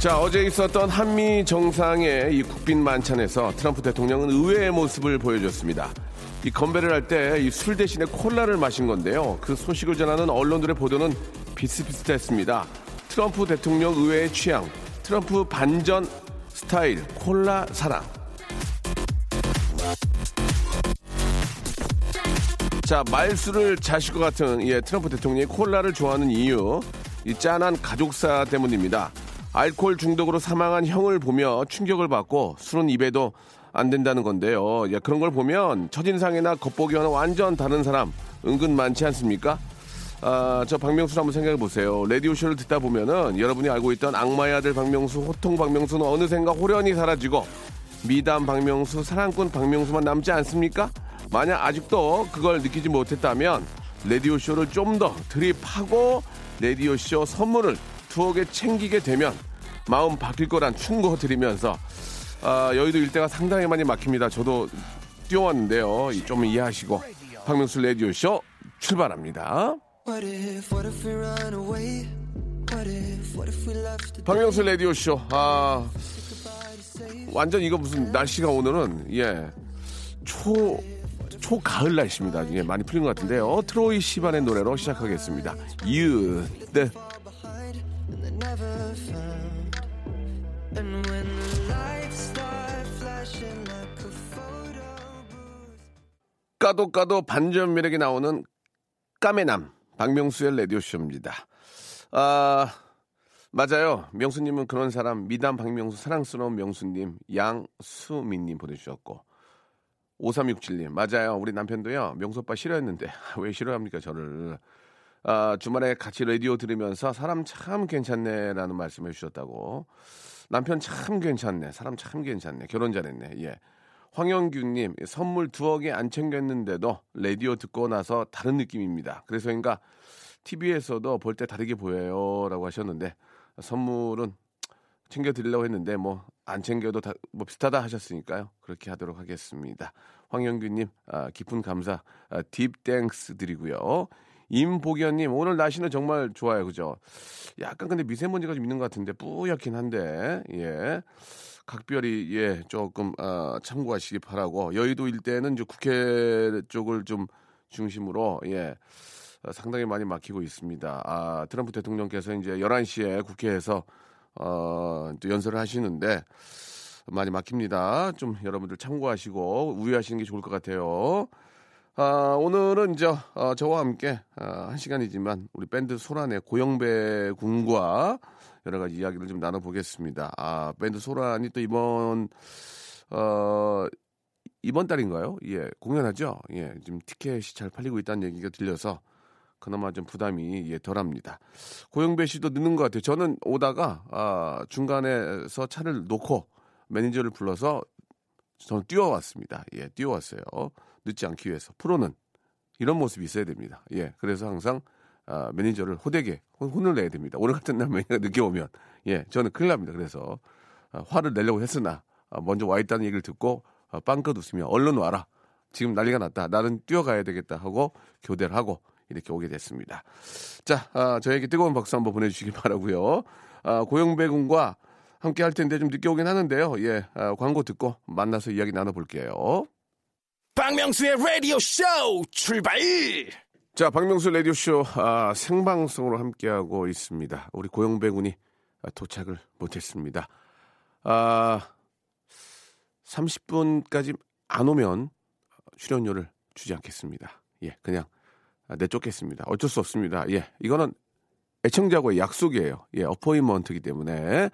자, 어제 있었던 한미 정상의 이 국빈 만찬에서 트럼프 대통령은 의외의 모습을 보여줬습니다. 이 건배를 할 때 이 술 대신에 콜라를 마신 건데요. 그 소식을 전하는 언론들의 보도는 비슷비슷했습니다. 트럼프 대통령 의외의 취향, 트럼프 반전 스타일, 콜라 사랑. 자, 말수를 자실 것 같은 예, 트럼프 대통령이 콜라를 좋아하는 이유, 이 짠한 가족사 때문입니다. 알코올 중독으로 사망한 형을 보며 충격을 받고 술은 입에도 안 된다는 건데요. 예, 그런 걸 보면 첫인상이나 겉보기와는 완전 다른 사람 은근 많지 않습니까? 아, 저 박명수 한번 생각해 보세요. 라디오 쇼를 듣다 보면은 여러분이 알고 있던 악마의 아들 박명수, 호통 박명수는 어느샌가 호련히 사라지고 미담 박명수, 사랑꾼 박명수만 남지 않습니까? 만약 아직도 그걸 느끼지 못했다면 라디오 쇼를 좀 더 드립하고 라디오 쇼 선물을 두억에 챙기게 되면 마음 바뀔 거란 충고 드리면서 아, 여의도 일대가 상당히 많이 막힙니다. 저도 뛰어왔는데요. 이좀 이해하시고 박명수 출발합니다. We left the 박명수 라디오 쇼 아 완전 이거 무슨 날씨가 오늘은 예초 초가을 날씨입니다. 예, 많이 풀린 것 같은데요. 트로이 시반의 노래로 시작하겠습니다. 유, 네. 까도 까도 반전 매력이 나오는 까매남 박명수의 라디오 쇼입니다. 아 맞아요. 명수님은 그런 사람 미담 박명수 사랑스러운 명수님 양수민님 보내주셨고 5367님 맞아요. 우리 남편도요 명수 오빠 싫어했는데 왜 싫어합니까 저를 아, 주말에 같이 라디오 들으면서 사람 참 괜찮네라는 말씀해 주셨다고 남편 참 괜찮네 사람 참 괜찮네 결혼 잘했네 예 황영규님 선물 두억에 안 챙겼는데도 라디오 듣고 나서 다른 느낌입니다. 그래서인가 TV에서도 볼 때 다르게 보여요 라고 하셨는데 선물은 챙겨 드리려고 했는데 뭐 안 챙겨도 다, 뭐 비슷하다 하셨으니까요. 그렇게 하도록 하겠습니다. 황영규님 아, 깊은 감사 아, deep thanks 드리고요. 임보견님 오늘 날씨는 정말 좋아요, 그죠? 약간 근데 미세먼지가 좀 있는 것 같은데 뿌옇긴 한데 예. 각별히 예 조금 어, 참고하시기 바라고 여의도 일대는 이제 국회 쪽을 좀 중심으로 예 어, 상당히 많이 막히고 있습니다. 아 트럼프 대통령께서 이제 11시에 국회에서 어, 또 연설을 하시는데 많이 막힙니다. 좀 여러분들 참고하시고 우회하시는 게 좋을 것 같아요. 아, 오늘은 이제 어, 저와 함께 아, 한 시간이지만 우리 밴드 소란의 고영배 군과 여러 가지 이야기를 좀 나눠보겠습니다. 아, 밴드 소란이 또 이번 어, 이번 달인가요? 예, 공연하죠. 예, 지금 티켓이 잘 팔리고 있다는 얘기가 들려서 그나마 좀 부담이 예, 덜합니다. 고영배 씨도 늦는 것 같아요. 저는 오다가 아, 중간에서 차를 놓고 매니저를 불러서 저는 뛰어왔습니다. 예, 뛰어왔어요. 늦지 않기 위해서. 프로는 이런 모습이 있어야 됩니다. 예, 그래서 항상 아, 매니저를 호되게 혼- 혼을 내야 됩니다. 오늘 같은 날 매니저가 늦게 오면 예, 저는 큰일 납니다. 그래서 아, 화를 내려고 했으나 아, 먼저 와 있다는 얘기를 듣고 아, 빵긋 웃으며 얼른 와라. 지금 난리가 났다. 나는 뛰어가야 되겠다 하고 교대를 하고 이렇게 오게 됐습니다. 자, 아, 저에게 뜨거운 박수 한번 보내주시기 바라고요. 아, 고영배 군과 함께 할 텐데 좀 늦게 오긴 하는데요. 예, 아, 광고 듣고 만나서 이야기 나눠볼게요. 박명수의 라디오 쇼 출발! 자, 박명수 라디오 쇼 아, 생방송으로 함께하고 있습니다. 우리 고영배 군이 아, 도착을 못했습니다. 아, 30분까지 안 오면 출연료를 주지 않겠습니다. 예, 그냥 아, 내쫓겠습니다. 어쩔 수 없습니다. 예, 이거는 애청자와의 약속이에요. 예, 어포인먼트이기 때문에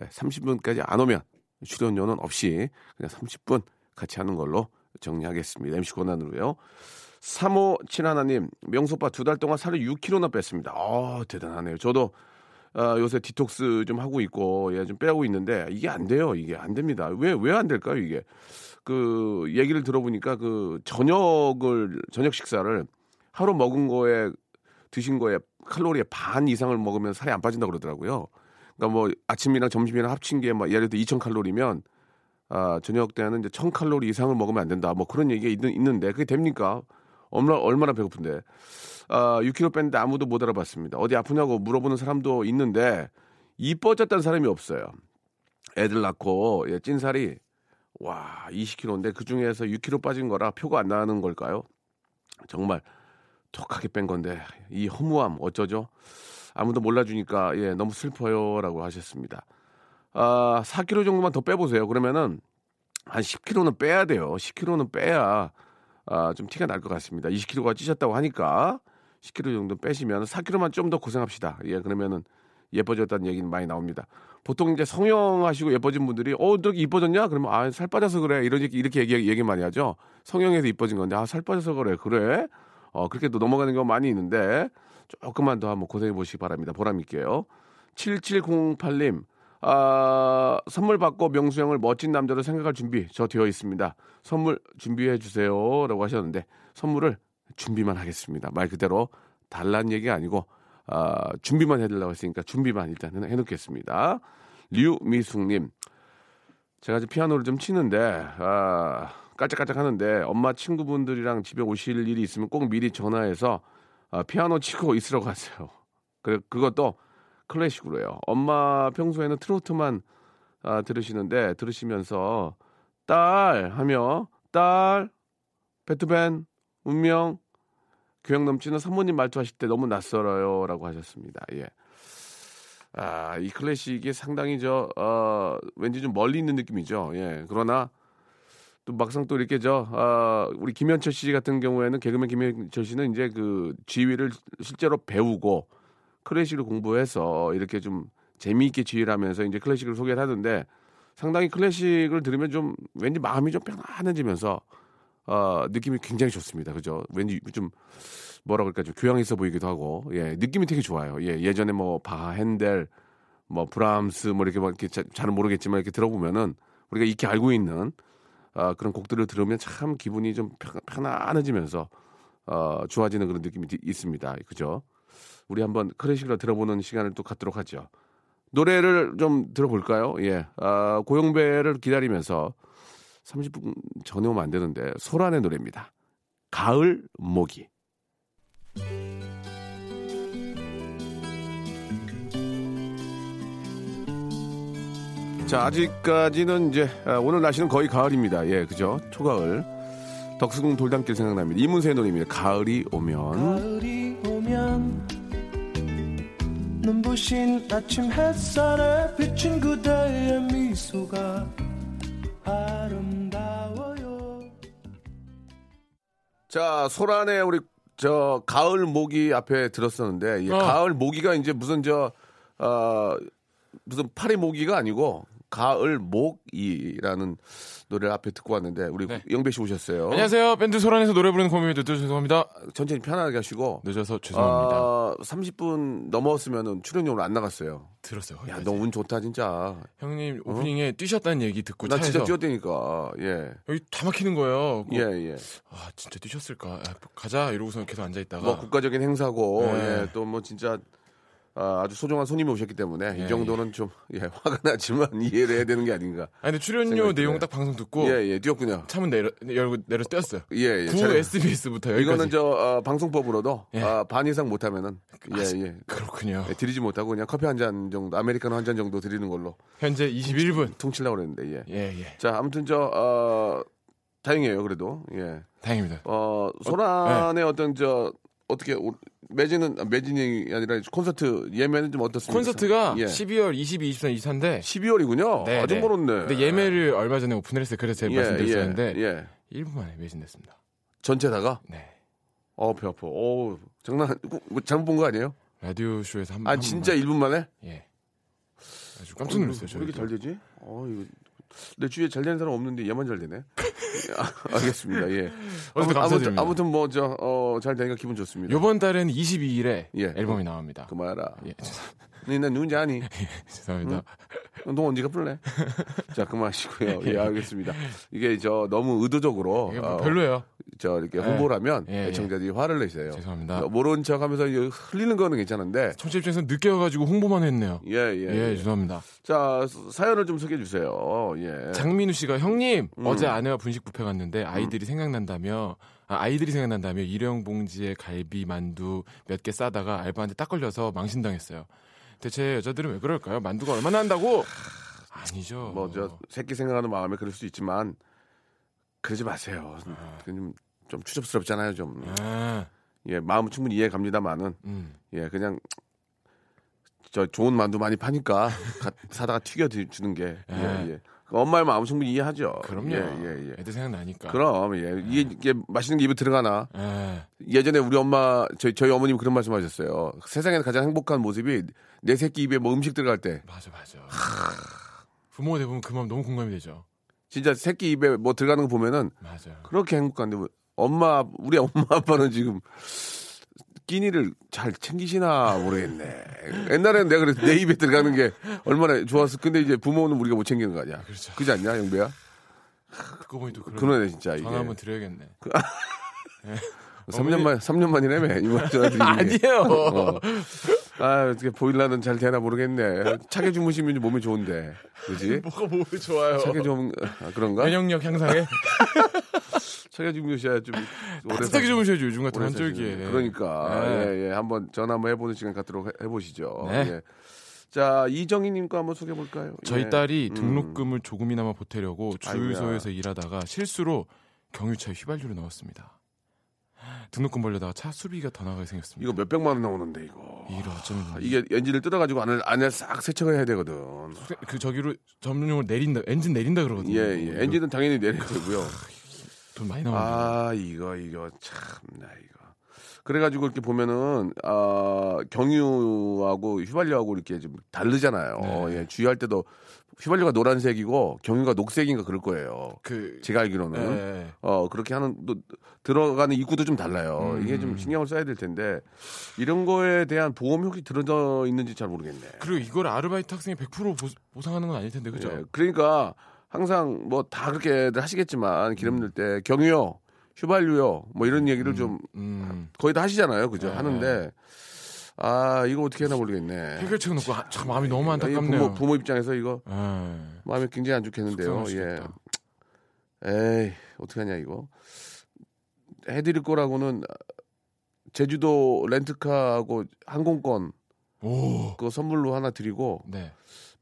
30분까지 안 오면 출연료는 없이 그냥 30분 같이 하는 걸로 정리하겠습니다. MC 권한으로요. 3호 7하나님, 명소빠 두 달 동안 살을 6kg나 뺐습니다. 아, 대단하네요. 저도 아, 요새 디톡스 좀 하고 있고 예, 좀 빼고 있는데 이게 안 돼요. 이게 안 됩니다. 왜 왜 안 될까요? 이게 그 얘기를 들어보니까 그 저녁을 저녁 식사를 하루 먹은 거에 드신 거에 칼로리의 반 이상을 먹으면 살이 안 빠진다 고 그러더라고요. 그러니까 뭐 아침이랑 점심이랑 합친 게 막 예를 들어 2,000 칼로리면 아, 저녁 때는 이제 1,000 칼로리 이상을 먹으면 안 된다. 뭐 그런 얘기가 있는, 있는데 그게 됩니까? 얼마나 얼마나 배고픈데. 아, 6kg 뺐는데 아무도 못 알아봤습니다. 어디 아프냐고 물어보는 사람도 있는데 이뻐졌다는 사람이 없어요. 애들 낳고 예, 찐살이 와 20kg인데 그 중에서 6kg 빠진 거라 표가 안 나는 걸까요? 정말 독하게 뺀 건데 이 허무함 어쩌죠? 아무도 몰라주니까 예 너무 슬퍼요라고 하셨습니다. 아 4kg 정도만 더 빼보세요. 그러면은 한 10kg는 빼야 돼요. 10kg는 빼야 아, 좀 티가 날 것 같습니다. 20kg가 찌셨다고 하니까 10kg 정도 빼시면 4kg만 좀 더 고생합시다. 예 그러면은 예뻐졌다는 얘기는 많이 나옵니다. 보통 이제 성형하시고 예뻐진 분들이 어, 너 이뻐졌냐? 그러면 아, 살 빠져서 그래. 이런 얘기 이렇게 얘기, 얘기 많이 하죠. 성형해서 이뻐진 건데 아, 살 빠져서 그래. 그래? 어, 그렇게 또 넘어가는 경우 많이 있는데 조금만 더 한번 고생해 보시기 바랍니다. 보람 있게요. 7708님. 아, 선물 받고 명수 형을 멋진 남자로 생각할 준비 저 되어 있습니다. 선물 준비해 주세요라고 하셨는데 선물을 준비만 하겠습니다. 말 그대로 달란 얘기 아니고 아, 준비만 해달라고 했으니까 준비만 일단 해- 해놓겠습니다. 류미숙님, 제가 지금 피아노를 좀 치는데 아, 깔짝깔짝 하는데 엄마 친구분들이랑 집에 오실 일이 있으면 꼭 미리 전화해서 아, 피아노 치고 있으라고 하세요. 그 그것도 클래식으로 해요. 엄마 평소에는 트로트만 아, 들으시는데 들으시면서 딸 하며 딸 베토벤 운명 교양 넘치는 사모님 말투 하실 때 너무 낯설어요라고 하셨습니다. 예. 아, 이 클래식이 상당히 저, 어, 왠지 좀 멀리 있는 느낌이죠. 예. 그러나 또 막상 또 이렇게 저, 아, 우리 김현철 씨 같은 경우에는 개그맨 김현철 씨는 이제 그 지휘를 실제로 배우고 클래식을 공부해서 이렇게 좀 재미있게 지휘를 하면서 이제 클래식을 소개를 하는데 상당히 클래식을 들으면 좀 왠지 마음이 좀 편안해지면서 어, 느낌이 굉장히 좋습니다. 그죠? 왠지 좀 뭐라 그럴까 좀 교양 있어 보이기도 하고 예 느낌이 되게 좋아요. 예 예전에 뭐 바 핸델 뭐 브람스 뭐 이렇게 막 이렇게 자- 잘은 모르겠지만 이렇게 들어보면은 우리가 익히 알고 있는 아, 그런 곡들을 들으면 참 기분이 좀 편, 편안해지면서 어, 좋아지는 그런 느낌이 디- 있습니다. 그죠? 우리 한번 클래식으로 들어보는 시간을 또 갖도록 하죠. 노래를 좀 들어볼까요? 예, 아, 고용배를 기다리면서 30분 전에 오면 안 되는데 소란의 노래입니다. 가을 모기. 자 아직까지는 이제 아, 오늘 날씨는 거의 가을입니다. 예, 그죠? 초가을. 덕수궁 돌담길 생각납니다. 이문세의 노래입니다. 가을이 오면. 가을이 오면 눈부신 아침 햇살에 비친 그대의 미소가 아름다워요 자, 소란의 우리 저 가을 모기 앞에 들었었는데 이 어. 가을 모기가 이제 무슨 저 어, 무슨 파리 모기가 아니고 가을 목이라는 노래를 앞에 듣고 왔는데 우리 네. 영배 씨 오셨어요. 안녕하세요. 밴드 소란에서 노래 부르는 고민이 늦어서 죄송합니다. 천천히 편안하게 하시고 늦어서 죄송합니다. 어, 30분 넘었으면은 출연료로 안 나갔어요. 들었어요. 야. 너 운 좋다 진짜. 형님 오프닝에 뛰셨다는 얘기 듣고 나 차에서 진짜 뛰었다니까. 예. 여기 다 막히는 거예요. 예, 그- 예. 아 진짜 뛰셨을까? 아, 가자 이러고서 계속 앉아 있다가 뭐 국가적인 행사고 네. 예, 또뭐 진짜 아, 주 소중한 손님이 오셨기 때문에 예, 이 정도는 좀 예, 화가 나지만 이해를 해야 되는 게 아닌가. 아니 근데 출연료 내용. 딱 방송 듣고 예, 예, 뛰었군요. 차문 내려 열고 내려 뛰었어요. 예, 예. 구. SBS부터 여기까지. 이거는 저 어, 방송법으로도 예. 아, 반 이상 못하면은 예, 예. 그렇군요. 예, 드리지 못하고 그냥 커피 한 잔 정도, 아메리카노 한 잔 정도 드리는 걸로 현재 21분. 퉁치려고 그랬는데 예. 예 예. 자, 아무튼 저 어, 다행이에요, 그래도 예. 다행입니다. 어, 소란의 네. 어, 떤 저 어떻게 오- 매진은 아, 매진이 아니라 콘서트 예매는 좀 어떻습니까? 콘서트가 예. 12월 22, 23, 24인데 12월이군요. 네, 아주 네. 멀었네. 근데 예매를 얼마 전에 오픈을 했어요. 그래서 제가 예, 말씀드렸었는데 예, 예. 1분 만에 매진됐습니다. 전체다가 네. 어, 배 아파. 어, 장난 아니- 뭐 잘못 본 거 아니에요? 라디오 쇼에서 한 아, 한 진짜 번만. 1분 만에? 예. 아주 깜짝 놀랐어요. 왜 이렇게 잘. 되지? 어, 이거 내 주위에 잘 되는 사람 없는데 얘만 잘 되네. 아, 알겠습니다. 예. 아무튼. 아무튼 뭐저 어, 잘 되니까 기분 좋습니다. 요번 달은 22일에 예. 앨범이 나옵니다. 그만하라. 예. 너는 누군지 아니? 죄송합니다. 너 언제 갚을래? 자, 그만하시고요. 예, 알겠습니다. 이게 저 너무 의도적으로 뭐 어, 별로예요. 저 이렇게 홍보를 하면 예, 예. 애청자들이 화를 내세요. 죄송합니다. 모른 척 하면서 흘리는 거는 괜찮은데. 청취자 입장에서 늦게 와가지고 홍보만 했네요. 예, 예. 예, 예. 죄송합니다. 자, 사연을 좀 소개해 주세요. 예. 장민우 씨가 형님 음. 어제 아내와 분식 뷔페 갔는데 아이들이 생각난다며 아, 아이들이 생각난다며 일회용 봉지에 갈비 만두 몇 개 싸다가 알바한테 딱 걸려서 망신당했어요. 대체 여자들은 왜 그럴까요? 만두가 얼마나 한다고? 아니죠. 뭐 저 새끼 생각하는 마음에 그럴 수 있지만 그러지 마세요. 좀, 좀 추접스럽잖아요, 좀. 아, 예, 마음은 충분히 이해 갑니다만은 음. 예, 그냥 저 좋은 만두 많이 파니까 가- 사다가 튀겨 드- 주는 게 예, 예. 예. 그 엄마의 마음 충분히 이해하죠. 그럼요. 예, 예, 예. 애들 생각나니까. 그럼 예. 이게, 이게 맛있는 게 입에 들어가나? 예. 예전에 우리 엄마 저희 저희 어머님 그런 말씀 하셨어요. 세상에서 가장 행복한 모습이 내 새끼 입에 뭐 음식 들어갈 때 맞아, 맞아. 부모가 돼보면 그 마음 너무 공감이 되죠. 진짜 새끼 입에 뭐 들어가는 거 보면은 맞아요. 그렇게 행복한데 뭐 엄마 우리 엄마 아빠는 지금 끼니를 잘 챙기시나 모르겠네. 옛날에는 내가 그래서 내 입에 들어가는 게 얼마나 좋았어. 근데 이제 부모는 우리가 못 챙기는 거 아니야. 그렇죠. 그지 않냐, 영배야? 듣고 보니 또 그러네 진짜 이게. 전화 한번 드려야겠네. 3년 만 3년 만이라며 이번 전화 드리는 게. 아니에요. 어. 아 어떻게 보일라는 잘 되나 모르겠네. 차게 주무시면 몸이 좋은데, 그지? 뭐가 몸이 좋아요. 차게 좀 아, 그런가? 면역력 향상에 차게 주무셔야 좀 오래 따뜻하게 사- 주무셔야죠. 요즘 같은 한절기에. 사시는. 그러니까 네. 예, 예. 한번 전화 한번 해보는 시간 갖도록 해- 해보시죠. 네. 예. 자 이정희님 거 한번 소개해 볼까요? 저희 예. 딸이 음. 등록금을 조금이나마 보태려고 아이고야. 주유소에서 일하다가 실수로 경유차에 휘발유를 넣었습니다. 등록금 벌려다가 차 수리비가 더 나가게 생겼습니다. 이거 몇 백만 원 나오는데 이거. 이걸 어쩌면 아, 이게 엔진을 뜯어가지고 안에 안에 싹 세척을 해야 되거든. 그 저기로 전문용어로 내린다 엔진 내린다 그러거든요. 예, 예. 엔진은 당연히 내려야 되고요. 돈 많이 나옵니다. 아, 이거, 이거, 참나, 이거. 그래가지고 이렇게 보면은, 아, 경유하고 휘발유하고 이렇게 좀 다르잖아요. 네. 예, 주유할 때도 휘발유가 노란색이고 경유가 녹색인가 그럴 거예요. 그 제가 알기로는. 예. 어, 그렇게 하는, 또, 들어가는 입구도 좀 달라요. 음. 이게 좀 신경을 써야 될 텐데, 이런 거에 대한 보험이 혹시 들어져 있는지 잘 모르겠네. 그리고 이걸 아르바이트 학생이 100% 보, 보상하는 건 아닐 텐데 그죠? 예, 그러니까 항상 뭐 다 그렇게들 하시겠지만 기름 넣을 때 경유요, 휘발유요, 뭐 이런 얘기를 좀 음. 거의 다 하시잖아요, 그죠? 네. 하는데 아 이거 어떻게 하나 모르겠네. 해결책은 없고 아, 참 마음이 너무 이 안타깝네요. 부모, 부모 입장에서 이거 예. 마음이 굉장히 안 좋겠는데요. 예. 에이 어떻게 하냐 이거 해드릴 거라고는 제주도 렌트카하고 항공권 오. 그거 선물로 하나 드리고 네.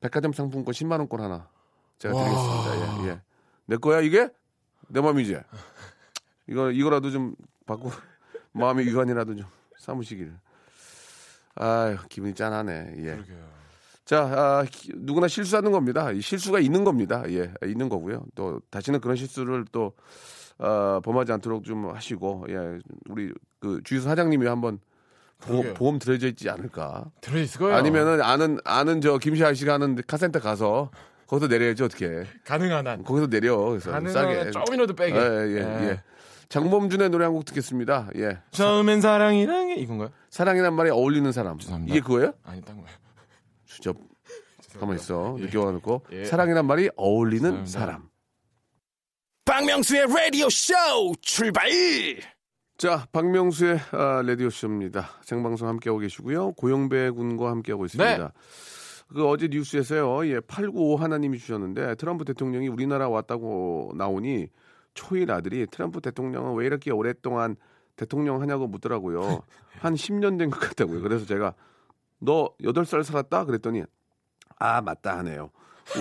백화점 상품권 10만 원권 하나 제가 와. 드리겠습니다. 예, 예. 내 거야 이게? 내 맘이지. 이거 이거라도 좀 받고 마음의 위안이라도 좀 삼으시길. 아유 기분이 짠하네. 예. 그러게요. 자 아, 기- 누구나 실수하는 겁니다. 이 실수가 있는 겁니다. 예, 있는 거고요. 또 다시는 그런 실수를 또 어, 범하지 않도록 좀 하시고 예, 우리 그 주유소 사장님이 한번 보험, 그러게요. 보 험 들어져 있지 않을까? 들어있을 거예요. 아니면은 아는 아는 저 김시아 씨가 하는 카센터 가서 거기서 내려야지 어떻게? 가능한 한. 거기서 내려 그래서 싸게. 한 조금이라도 빼게. 예, 예, 예. 장범준의 노래 한 곡 듣겠습니다. 예. 처음엔 사랑이란 게 이건가요? 사랑이란 말에 어울리는 사람. 죄송합니다. 이게 그거예요? 아니 딴 거예요. 진짜 가만 있어. 늦게 와놓고 예. 사랑이란 말이 어울리는 죄송합니다. 사람. 박명수의 라디오 쇼 출발! 자, 박명수의 아, 라디오 쇼입니다. 생방송 함께하고 계시고요. 고영배 군과 함께하고 있습니다. 네. 그 어제 뉴스에서요. 예, 895 하나님이 주셨는데 트럼프 대통령이 우리나라 왔다고 나오니 초일 아들이 트럼프 대통령은 왜 이렇게 오랫동안 대통령 하냐고 묻더라고요. 한 10년 된 것 같다고요. 그래서 제가 너 8살 살았다? 그랬더니 아, 맞다 하네요.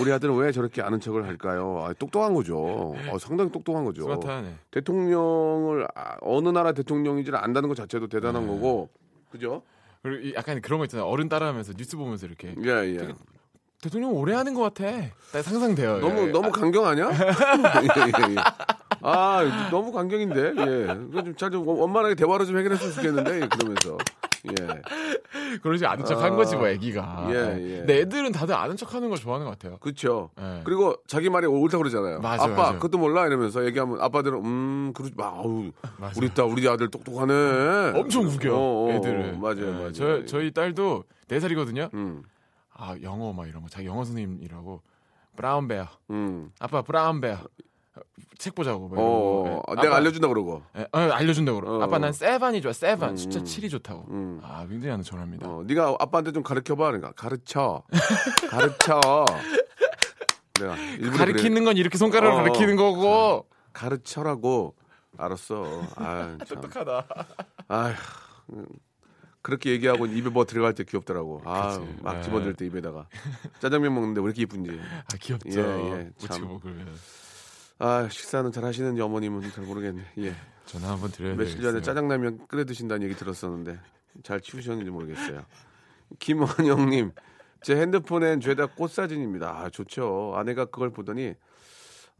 우리 아들은 왜 저렇게 아는 척을 할까요? 아, 똑똑한 거죠. 어, 상당히 똑똑한 거죠. 스마트하네. 대통령을 아, 어느 나라 대통령인지를 안다는 것 자체도 대단한 네. 거고 그죠? 그리고 이 약간 그런 거 있잖아요. 어른 따라하면서 뉴스 보면서 이렇게 예 예. 대통령 오래 하는 것 같아. 딱 상상돼요. 너무 예. 너무 강경 아니야? 예, 예, 예. 아 너무 강경인데 예. 좀잘좀 원만하게 대화를 좀 해결했으면 좋겠는데 예, 그러면서 예. 그러지 않은 척한 아, 거지 뭐 애기가. 예, 예. 근데 애들은 다들 아는 척하는 걸 좋아하는 것 같아요. 그렇죠. 예. 그리고 자기 말이 옳다 그러잖아요. 맞아, 아빠 맞아. 그것도 몰라 이러면서 얘기하면 아빠들은 음 그러지 마. 아우 맞아. 우리 딸 우리 아들 똑똑하네. 엄청 우겨 어, 어, 애들을. 어, 맞아요, 예, 맞아요. 저 저희 딸도 네 살이거든요. 음. 아 영어 막 이런 거 자기 영어 선생님이라고 브라운 베어 음. 아빠 브라운 베어 책 보자고 막 이러고. 어, 예, 내가 아빠- 알려준다 그러고. 예, 어, 알려준다고 그러 어. 아빠 난 세반이 좋아 세반 음, 숫자 음. 7이 좋다고 음. 아 굉장히 하는 전화입니다 어, 네가 아빠한테 좀 가르쳐봐. 그러니까 가르쳐, 가르쳐. 내가 가리키는 그래. 건 이렇게 손가락을 어. 가리키는 거고 가르쳐라고. 알았어. 아, 참. 똑똑하다 아휴, 음, 그렇게 얘기하고 입에 뭐 들어갈 때 귀엽더라고. 아, 그치. 막 네. 집어들 때 입에다가 짜장면 먹는데 왜 이렇게 이쁜지. 아 귀엽죠 예, 예, 참. 아, 식사는 잘 하시는지 어머님은 잘 모르겠네. 예. 전화 한번 드려야 며칠 전에 짜장라면 끓여 드신다는 얘기 들었었는데 잘 치우셨는지 모르겠어요. 김원영님, 제 핸드폰엔 죄다 꽃 사진입니다. 아, 좋죠. 아내가 그걸 보더니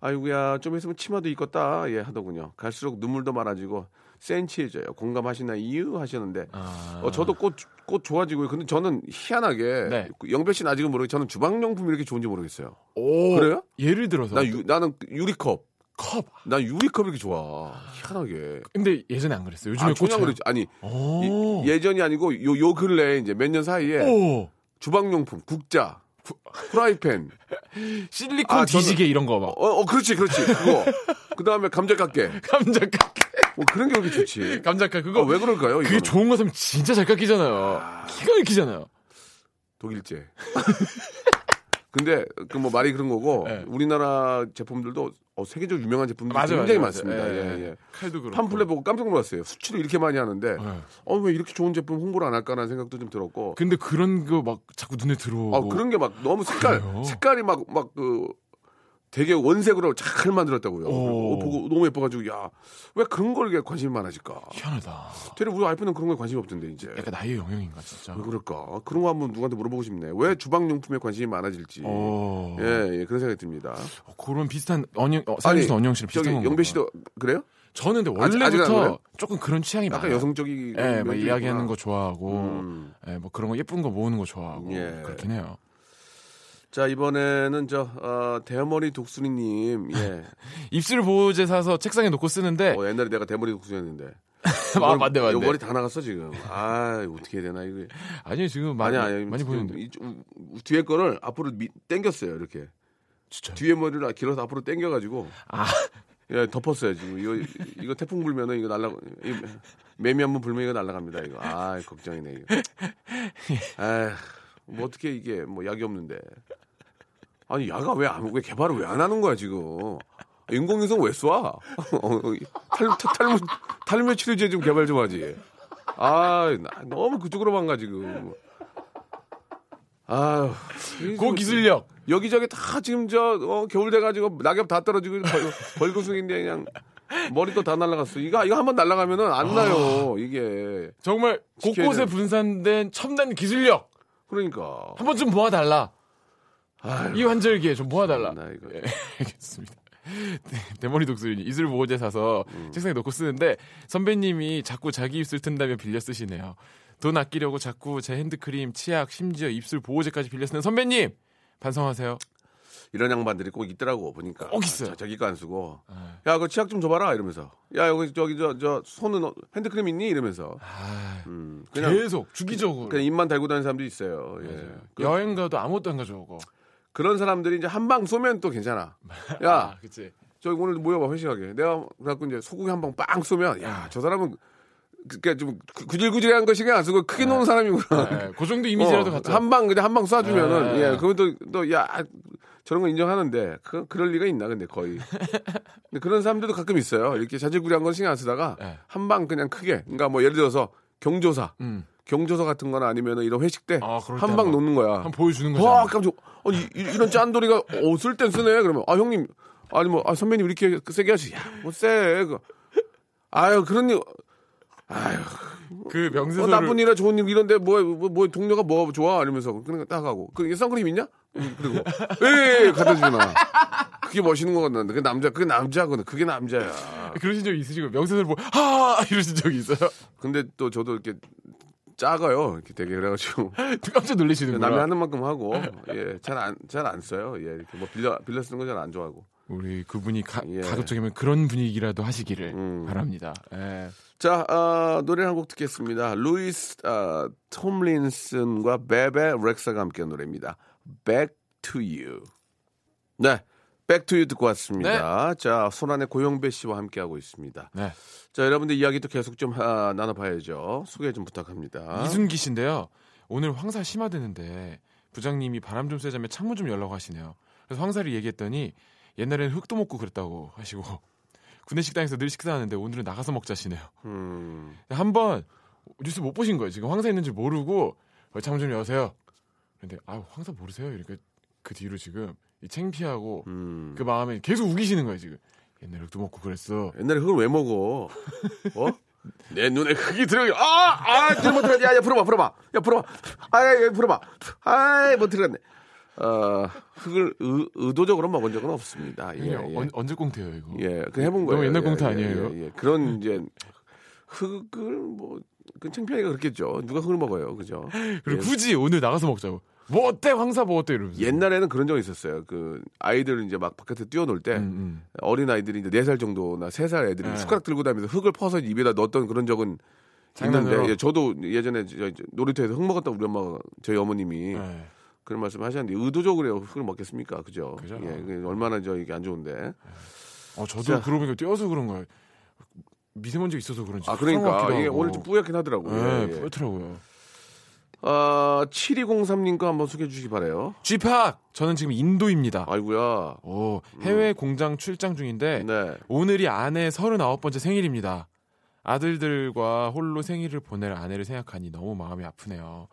아이고야 좀 있으면 치마도 입겠다 예 하더군요. 갈수록 눈물도 많아지고 센치해져요. 공감하시나 이유 하시는데 아. 어, 저도 꽃, 꽃 좋아지고요. 근데 저는 희한하게 네. 영배 씨는 아직은 모르겠 저는 주방용품이 이렇게 좋은지 모르겠어요. 오, 그래요? 예를 들어서 나 유, 나는 유리컵. 컵 나 유리컵이 이렇게 좋아. 희한하게. 근데 예전에 안 그랬어요 요즘에 아, 꽂혀요. 그랬지. 아니 오. 이- 예전이 아니고 요, 요 근래 이제 몇 년 사이에 오. 주방용품, 국자, 프라이팬. 실리콘 아, 저는- 뒤지개 이런 거 막. 어, 어 그렇지, 그렇지. 그거. 그 다음에 감자깎개. 감자깎 뭐 그런 게왜 이렇게 좋지? 감자깎 아, 그거 왜 그럴까요? 그게 이거는? 좋은 거 사면 진짜 잘 깎이잖아요. 기가 막히잖아요. 독일제. 근데 그 뭐 말이 그런 거고 네. 우리나라 제품들도 어, 세계적으로 유명한 제품들이 맞아요, 굉장히 맞아요, 많습니다. 예, 예, 예. 칼도 그렇고. 팜플렛 보고 깜짝 놀랐어요. 수치를 이렇게 많이 하는데 네. 어 왜 이렇게 좋은 제품 홍보를 안 할까라는 생각도 좀 들었고. 근데 그런 거 막 자꾸 눈에 들어오고. 아 그런 게 막 너무 색깔 그래요? 색깔이 막 막 그 되게 원색으로 잘 만들었다고요. 오. 어, 보고 너무 예뻐가지고 야 왜 그런 걸 관심이 많아질까? 희한하다. 되려 우리 와이프는 그런 거에 관심이 없던데 이제 약간 나이의 영향인가 진짜. 왜 그럴까? 그런 거 한번 누구한테 물어보고 싶네. 왜 주방용품에 관심이 많아질지. 어. 예, 예, 그런 생각이 듭니다. 어, 그런 비슷한 언영 어, 주신 언영 씨랑 비슷한 건 영배 씨도 그래요? 저는 근데 원래부터? 조금 그런 취향이 약간 많아요. 여성적이 예, 막 이야기하는 거 좋아하고, 음. 예, 뭐 그런 거 예쁜 거 모으는 거 좋아하고 예. 그렇긴 해요. 자 이번에는 저 어, 대머리 독수리님 예. 입술 보호제 사서 책상에 놓고 쓰는데 어, 옛날에 내가 대머리 독수리였는데. 아, 맞네, 맞네. 요 머리 다 나갔어 지금. 아 어떻게 해야 되나 이거 아니 지금 많이 아니 아니 많이 보이는데. 이- 우- 뒤에 거를 앞으로 미, 당겼어요 이렇게. 진짜. 뒤에 머리를 길어서 앞으로 당겨가지고. 아, 예 덮었어요 지금. 이거 이거 태풍 불면은 이거 날라 이 매미 한 번 불면 이거 날라갑니다 이거. 아 걱정이네 이거. 아뭐 어떻게 이게 뭐 약이 없는데 아니 야가 왜 안 왜 개발을 왜 안 하는 거야 지금 인공위성 왜 쏴? 어, 탈, 탈, 탈모, 탈모 치료제 좀 개발 좀 하지. 아, 나 너무 그쪽으로만 가, 지금. 아유. 이고 좀- 기술력. 여기저기 다 지금 저, 어, 겨울 돼가지고 낙엽 다 떨어지고 벌, 벌구숭인데 그냥 머리도 다 날라갔어. 이거, 이거 한번 날라가면은 안 나요, 이게. 정말 곳곳에 분산된 첨단 기술력 그러니까. 한번좀 모아달라. 아유, 이 환절기에 좀 모아달라. 나 이거. 예, 알겠습니다. 네, 대머리 독수리 이슬 보호제 사서 음. 책상에 놓고 쓰는데 선배님이 자꾸 자기 입술 튼다며 빌려 쓰시네요. 돈 아끼려고 자꾸 제 핸드크림, 치약, 심지어 입술 보호제까지 빌려 쓰는 선배님 반성하세요. 이런 양반들이 꼭 있더라고, 보니까. 꼭 있어요. 자, 자기 거 안 쓰고. 아, 야, 그 치약 좀 줘봐라, 이러면서. 야, 여기, 저기, 저, 저, 손은, 어- 핸드크림 있니? 이러면서. 아, 음, 그냥, 계속 주기적으로 그냥 입만 달고 다니는 사람도 있어요. 예. 그, 여행 가도 아무것도 안 가져오고. 그런 사람들이 이제 한 방 쏘면 또 괜찮아. 야, 아, 그치. 저기 오늘 모여봐, 회식하게. 내가 그래갖고 이제 소고기 한 방 빵 쏘면, 야, 저 사람은, 그니까 좀 구- 구질구질한 거 신경 안 쓰고 크게 노는 사람이구나. 네, 그 정도 이미지라도 갖죠. 한방 그냥 한 방 쏴주면은 네. 예 그건 또또야 저런 거 인정하는데 그 그럴 리가 있나 근데 거의 근데 그런 사람들도 가끔 있어요 이렇게 자질구레한 건 신경 안 쓰다가 네. 한방 그냥 크게 그러니까 뭐 예를 들어서 경조사 음. 경조사 같은 거나 아니면은 이런 회식 때 아, 그럴 때 한방 한번- 놓는 거야. 한번 보여주는 거죠. 와 깜짝 아니 이- 이런 짠돌이가 어쓸 땐 쓰네. 그러면 아 형님 아니 뭐 아, 선배님 이렇게 세게 하시. 야뭐쎄. 그 아유 그런 일 아유. 그 어, 명세서를 나쁜 일이나 좋은 일 이런데 뭐, 뭐, 뭐 동료가 뭐 좋아? 이러면서 그러니까 딱 하고. 그 선크림 있냐? 그리고. 예, 예 갖다 주나. 그게 멋있는 거 같는데. 그 남자 그게 남자거든. 그게 남자야. 그러신 적 있으시고 명세서를 보고 하! 이러신 적이 있어요? 근데 또 저도 이렇게 작아요 이렇게 되게 그래가지고 깜짝 놀라시는구나. 남이 하는 만큼 하고 예잘 안 잘 안 써요 예 이렇게 뭐 빌려 빌려 쓰는 거 잘 안 좋아하고 우리 그분이 가, 예. 가급적이면 그런 분위기라도 하시기를 음. 바랍니다. 예. 자, 어, 노래 한 곡 듣겠습니다. 루이스 어, 톰린슨과 베베 렉사가 함께한 노래입니다. Back to You. 네, Back to You 듣고 왔습니다. 자, 손안의 고영배 씨와 함께하고 있습니다. 네. 자, 여러분들 이야기 도 계속 좀 아, 나눠봐야죠. 소개 좀 부탁합니다. 이순기 씨인데요. 오늘 황사 심하대는데 부장님이 바람 좀 쐬자면 창문 좀 열라고 하시네요. 그래서 황사를 얘기했더니 옛날에는 흙도 먹고 그랬다고 하시고 군내 식당에서 늘 식사하는데 오늘은 나가서 먹자시네요. 음, 한번 뉴스 못 보신 거예요. 지금 황사 있는지 모르고 어, 창문 좀 여세요. 근데 아 황사 모르세요? 이렇게 그 뒤로 지금 이 창피하고 음. 그 마음에 계속 우기시는 거예요 지금. 옛날에 흙도 먹고 그랬어. 옛날에 흙을 왜 먹어? 어? 내 눈에 흙이 들어가. 아, 아, 잘못 들어갔 야, 야, 풀어봐, 풀어봐. 야, 풀어봐. 아, 야, 야, 풀어봐. 아, 뭐 들어갔네. 어, 흙을 의, 의도적으로 먹은 적은 없습니다. 예, 예. 언, 언제 꽁태요 이거? 예, 그 해본 너무 거예요. 옛날 예, 공태 예, 아니에요? 예, 예. 그런 이제 흙을 뭐, 그 창피하기가 그렇겠죠. 누가 흙을 먹어요, 그죠? 그리고 예. 굳이 오늘 나가서 먹자고. 뭐 어때 황사 뭐 어때 이러면서. 옛날에는 그런 적이 있었어요. 그 아이들 이제 막 바깥에 뛰어놀 때 음, 음. 어린 아이들이 이제 4살 정도나 3살 애들이 네. 숟가락 들고 다니면서 흙을 퍼서 입에다 넣었던 그런 적은? 있는데 예, 저도 예전에 저 놀이터에서 흙 먹었다 우리 엄마가 저희 어머님이 네. 그런 말씀 하셨는데 의도적으로 흙을 먹겠습니까? 그죠? 그죠. 예, 얼마나 저 이게 안 좋은데. 어 저도 자. 그러고 보니까 뛰어서 그런 거예요. 미세먼지 가 있어서 그런지. 아 그러니까 이게. 오늘 좀 뿌옇긴 하더라고요. 네, 예, 예. 뿌옇더라고요. 아, 7203님 거 한번 소개해 주시기 바래요. 쥐팍 저는 지금 인도입니다. 아이고야. 오, 해외 공장 출장 중인데 네. 오늘이 아내 39번째 생일입니다. 아들들과 홀로 생일을 보낼 아내를 생각하니 너무 마음이 아프네요.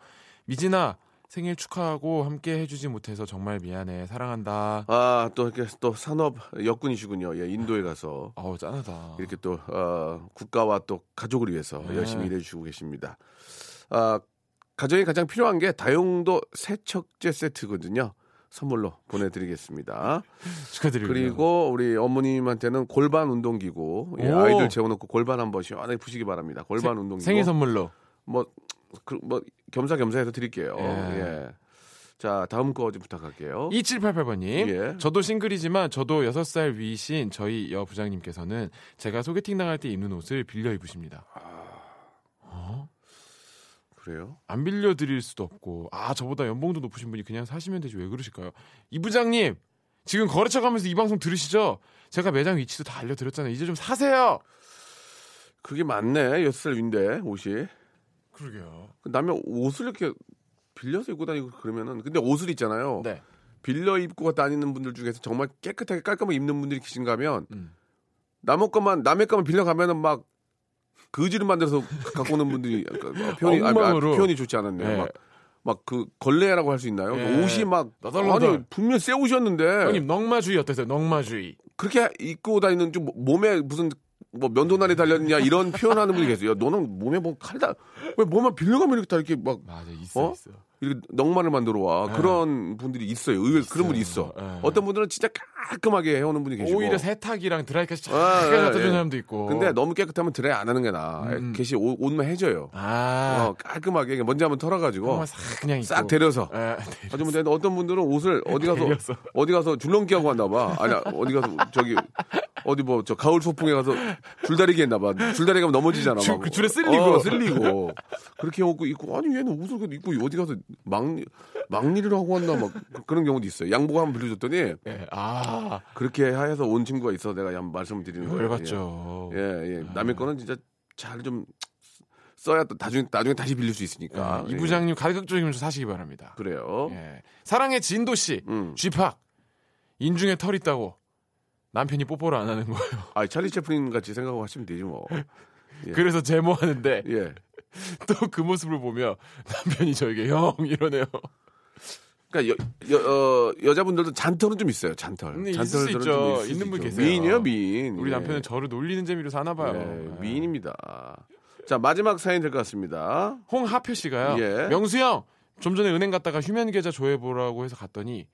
미진아 생일 축하하고 함께 해주지 못해서 정말 미안해 사랑한다. 아, 또 이렇게 또 산업 역군이시군요. 예, 인도에 가서 아우 짠하다. 이렇게 또 어, 국가와 또 가족을 위해서 네. 열심히 일해 주시고 계십니다. 아, 가정에 가장 필요한 게 다용도 세척제 세트거든요. 선물로 보내드리겠습니다. 축하드립니다. 그리고 우리 어머님한테는 골반 운동기구, 예, 오. 아이들 재워놓고 골반 한번 시원하게 푸시기 바랍니다. 골반 운동기구. 생일 선물로 뭐, 그, 뭐 겸사겸사해서 드릴게요. 예. 예. 자, 다음 거 좀 부탁할게요. 2788번님. 예. 저도 싱글이지만 저도 6살 위신 저희 여 부장님께서는 제가 소개팅 나갈 때 입는 옷을 빌려 입으십니다. 어? 그래요? 안 빌려드릴 수도 없고 아 저보다 연봉도 높으신 분이 그냥 사시면 되지 왜 그러실까요? 이 부장님 지금 거래처 가면서 이 방송 들으시죠? 제가 매장 위치도 다 알려드렸잖아요. 이제 좀 사세요. 그게 맞네. 6살 위인데, 옷이. 그러게요. 남의 옷을 이렇게 빌려서 입고 다니고 그러면은 근데 옷을 있잖아요. 네. 빌려 입고 다니는 분들 중에서 정말 깨끗하게 깔끔하게 입는 분들이 계신가 하면 음. 남의 것만 남의 것만 빌려 가면은 막 거지를 만들어서 갖고 오는 분들이 어, 표현이 아니, 아니, 엉망으로. 표현이 좋지 않았네요. 네. 막막그 걸레라고 할 수 있나요? 네. 옷이 막 너덜너덜. 아니 분명 새 옷이었는데 형님 넉마주의 어떠세요? 넉마주의. 그렇게 입고 다니는 좀 몸에 무슨 뭐 면도날이 달렸냐 이런 표현하는 분이 계세요. 너는 몸에 뭐 칼다 왜 몸만 빌려가면 이렇게 다 이렇게 막 맞아 있어 어? 있어. 이렇게 넉마를 만들어 와 네. 그런 분들이 있어요. 의외로 그런 분이 있어. 네. 어떤 분들은 진짜 깔끔하게 해오는 분이 계시고. 오히려 세탁이랑 드라이까지 쫙 아, 갖다 예, 주는 예. 사람도 있고. 근데 너무 깨끗하면 드라이 안 하는 게 나아. 음. 개시 옷, 옷만 해줘요. 아 어, 깔끔하게 먼지 한번 털어가지고 싹 그냥 있고. 싹 데려서. 예, 하지만 근데 어떤 분들은 옷을 어디 가서 데려서. 어디 가서 줄넘기 하고 왔나 봐. 아니 어디 가서 저기 어디 뭐 저 가을 소풍에 가서 줄다리기 했나 봐. 줄다리기 하면 넘어지잖아. 줄- 막. 그 줄에 쓸리고. 어, 쓸리고. 그렇게 입고 입고 아니 얘는 옷을 입고 어디 가서 막 막일을 하고 왔나 막 그런 경우도 있어요. 양복 한번 빌려줬더니 예. 아 그렇게 해서 온 친구가 있어 내가 한번 말씀을 드리는 거예요. 열받죠. 예, 예. 남의 거는 진짜 잘 좀 써야 또 나중에 나중에 다시 빌릴 수 있으니까. 예, 이 예. 부장님 가급적이면 좀 사시기 바랍니다. 그래요. 예. 사랑의 진도 씨, 음. 쥐팍 인중에 털 있다고 남편이 뽀뽀를 안 하는 거예요. 아, 찰리 채플린 같이 생각하고 하시면 되지 뭐. 예. 그래서 제모하는데 예. 또 그 모습을 보며 남편이 저에게 형 이러네요. 그러니까 여, 여, 어, 여자분들도 잔털은 좀 있어요. 잔털. 수 잔털들은 있죠. 있는 분. 계세요. 미인이요, 미인. 우리 예. 남편은 저를 놀리는 재미로 사나 봐요. 예, 예. 미인입니다. 자, 마지막 사연 될 것 같습니다. 홍하표 씨가요. 예. 명수 형, 좀 전에 은행 갔다가 휴면 계좌 조회보라고 해서 갔더니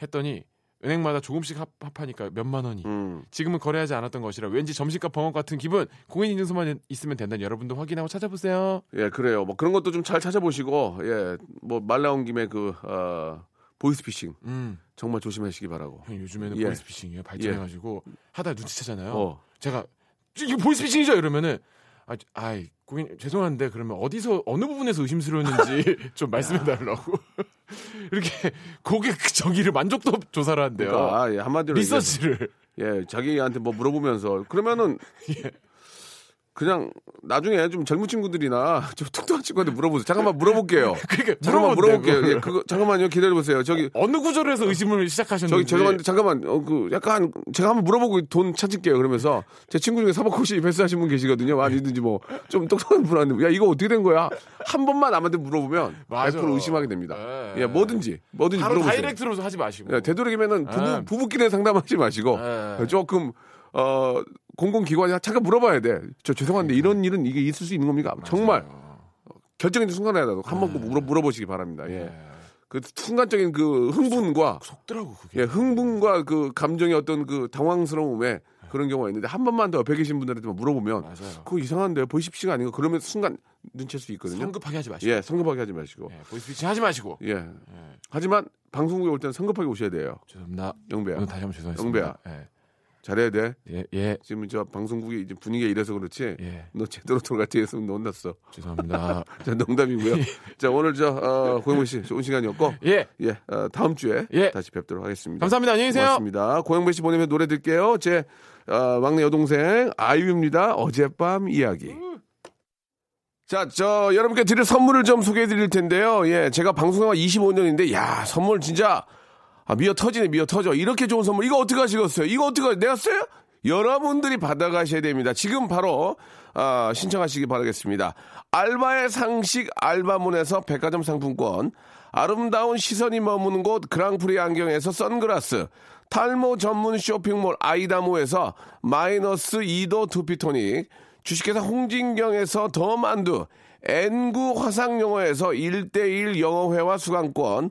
했더니 은행마다 조금씩 합, 합하니까 몇만 원이. 음. 지금은 거래하지 않았던 것이라 왠지 점심값 벙어 같은 기분. 공인인증서만 있으면 된다는 여러분도 확인하고 찾아보세요. 예, 그래요. 뭐 그런 것도 좀 잘 찾아보시고, 예, 뭐 말 나온 김에 그, 어, 보이스피싱 음. 정말 조심하시기 바라고. 형 요즘에는 예. 보이스피싱이에요. 발전해가지고 하다 눈치채잖아요. 어. 제가 이거 보이스피싱이죠 이러면은 아, 아이 고객님 죄송한데 그러면 어디서 어느 부분에서 의심스러웠는지 좀 말씀해 달라고 이렇게 고객 정의를 만족도 조사를 한대요. 그러니까 예, 한마디로 리서치를 얘기해서, 예, 자기한테 뭐 물어보면서 그러면은 예. 그냥 나중에 좀 젊은 친구들이나 좀 툭툭한 친구한테 물어보세요. 잠깐만 물어볼게요. 그러니까 잠깐만 물어볼게요. 예. 그거 잠깐만요. 기다려 보세요. 저기 어느 구조로 해서 의심을 시작하셨는지 저기 죄송한데 잠깐만 어 그 약간 제가 한번 물어보고 돈 찾을게요 그러면서 제 친구 중에 사법고시 패스하신 분 계시거든요 아니든지 뭐 좀 똑똑한 분한테 야 이거 어떻게 된 거야 한 번만 남한테 물어보면 맞아. 100% 의심하게 됩니다 예. 예 뭐든지 뭐든지 바로 물어보세요 다이렉트로 하지 마시고 예, 되도록이면은 부부 예. 부부끼리 상담하지 마시고 예. 조금 어 공공기관이 잠깐 물어봐야 돼 저 죄송한데 이런 일은 이게 있을 수 있는 겁니까 정말 결정적인 순간에라도 한번 꼭 물어, 물어보시기 바랍니다 예. 그 순간적인 그 흥분과 속 더라고 그게 예, 흥분과 그 감정의 어떤 그 당황스러움에 그런 경우가 있는데 한 번만 더 옆에 계신 분들한테 보물어보면 맞아요. 그거 이상한데 보이십시가 아니고 그러면 순간 눈칠 수 있거든요. 성급하게 하지 마시고 예, 성급하게 하지 마시고. 예, 보이스피칭 하지 마시고 예. 하지만 방송국에 올 때는 성급하게 오셔야 돼요. 죄송합니다. 영배야. 다시 한번 죄송했습니다. 영배야. 예. 잘해야 돼. 예, 예, 지금 저 방송국이 이제 분위기가 이래서 그렇지. 예. 너 제대로 돌아갈 때 했으면 너 혼났어. 죄송합니다. 자, 농담이고요. 자, 오늘 저 어, 고영문 씨 좋은 시간이었고 예. 예, 어, 다음 주에 예. 다시 뵙도록 하겠습니다. 감사합니다. 안녕히 계세요. 고맙습니다. 고영배 씨 보내면 노래 들게요. 제 어, 막내 여동생 아이유입니다. 어젯밤 이야기. 자, 저 여러분께 드릴 선물을 좀 소개해 드릴 텐데요. 예, 제가 방송한 25년인데 야, 선물 진짜 아, 미어 터지네, 미어 터져. 이렇게 좋은 선물 이거 어떻게 하시겠어요? 이거 어떻게 하- 내가 써요? 여러분들이 받아가셔야 됩니다. 지금 바로 아, 신청하시기 바라겠습니다. 알바의 상식 알바문에서 백화점 상품권, 아름다운 시선이 머무는 곳 그랑프리 안경에서 선글라스, 탈모 전문 쇼핑몰 아이다모에서 마이너스 2도 두피토닉, 주식회사 홍진경에서 더 만두, N구 화상영어에서 1대1 영어회화 수강권,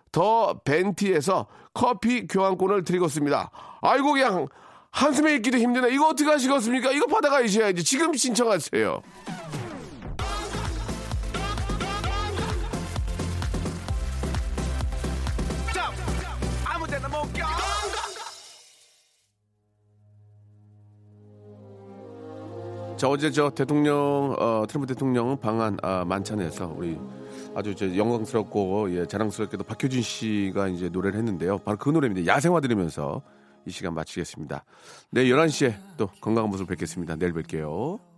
더 벤티에서 커피 교환권을 드리겠습니다. 아이고 그냥 한숨에 읽기도 힘드네. 이거 어떻게 하시겠습니까? 이거 받아가셔야지. 지금 신청하세요. 자 어제 저 대통령 어, 트럼프 대통령 방한 아, 만찬에서 우리 아주 저 영광스럽고 예, 자랑스럽게도 박효진 씨가 이제 노래를 했는데요. 바로 그 노래입니다. 야생화 들으면서 이 시간 마치겠습니다. 내일 11시에 또 건강한 모습 뵙겠습니다. 내일 뵐게요.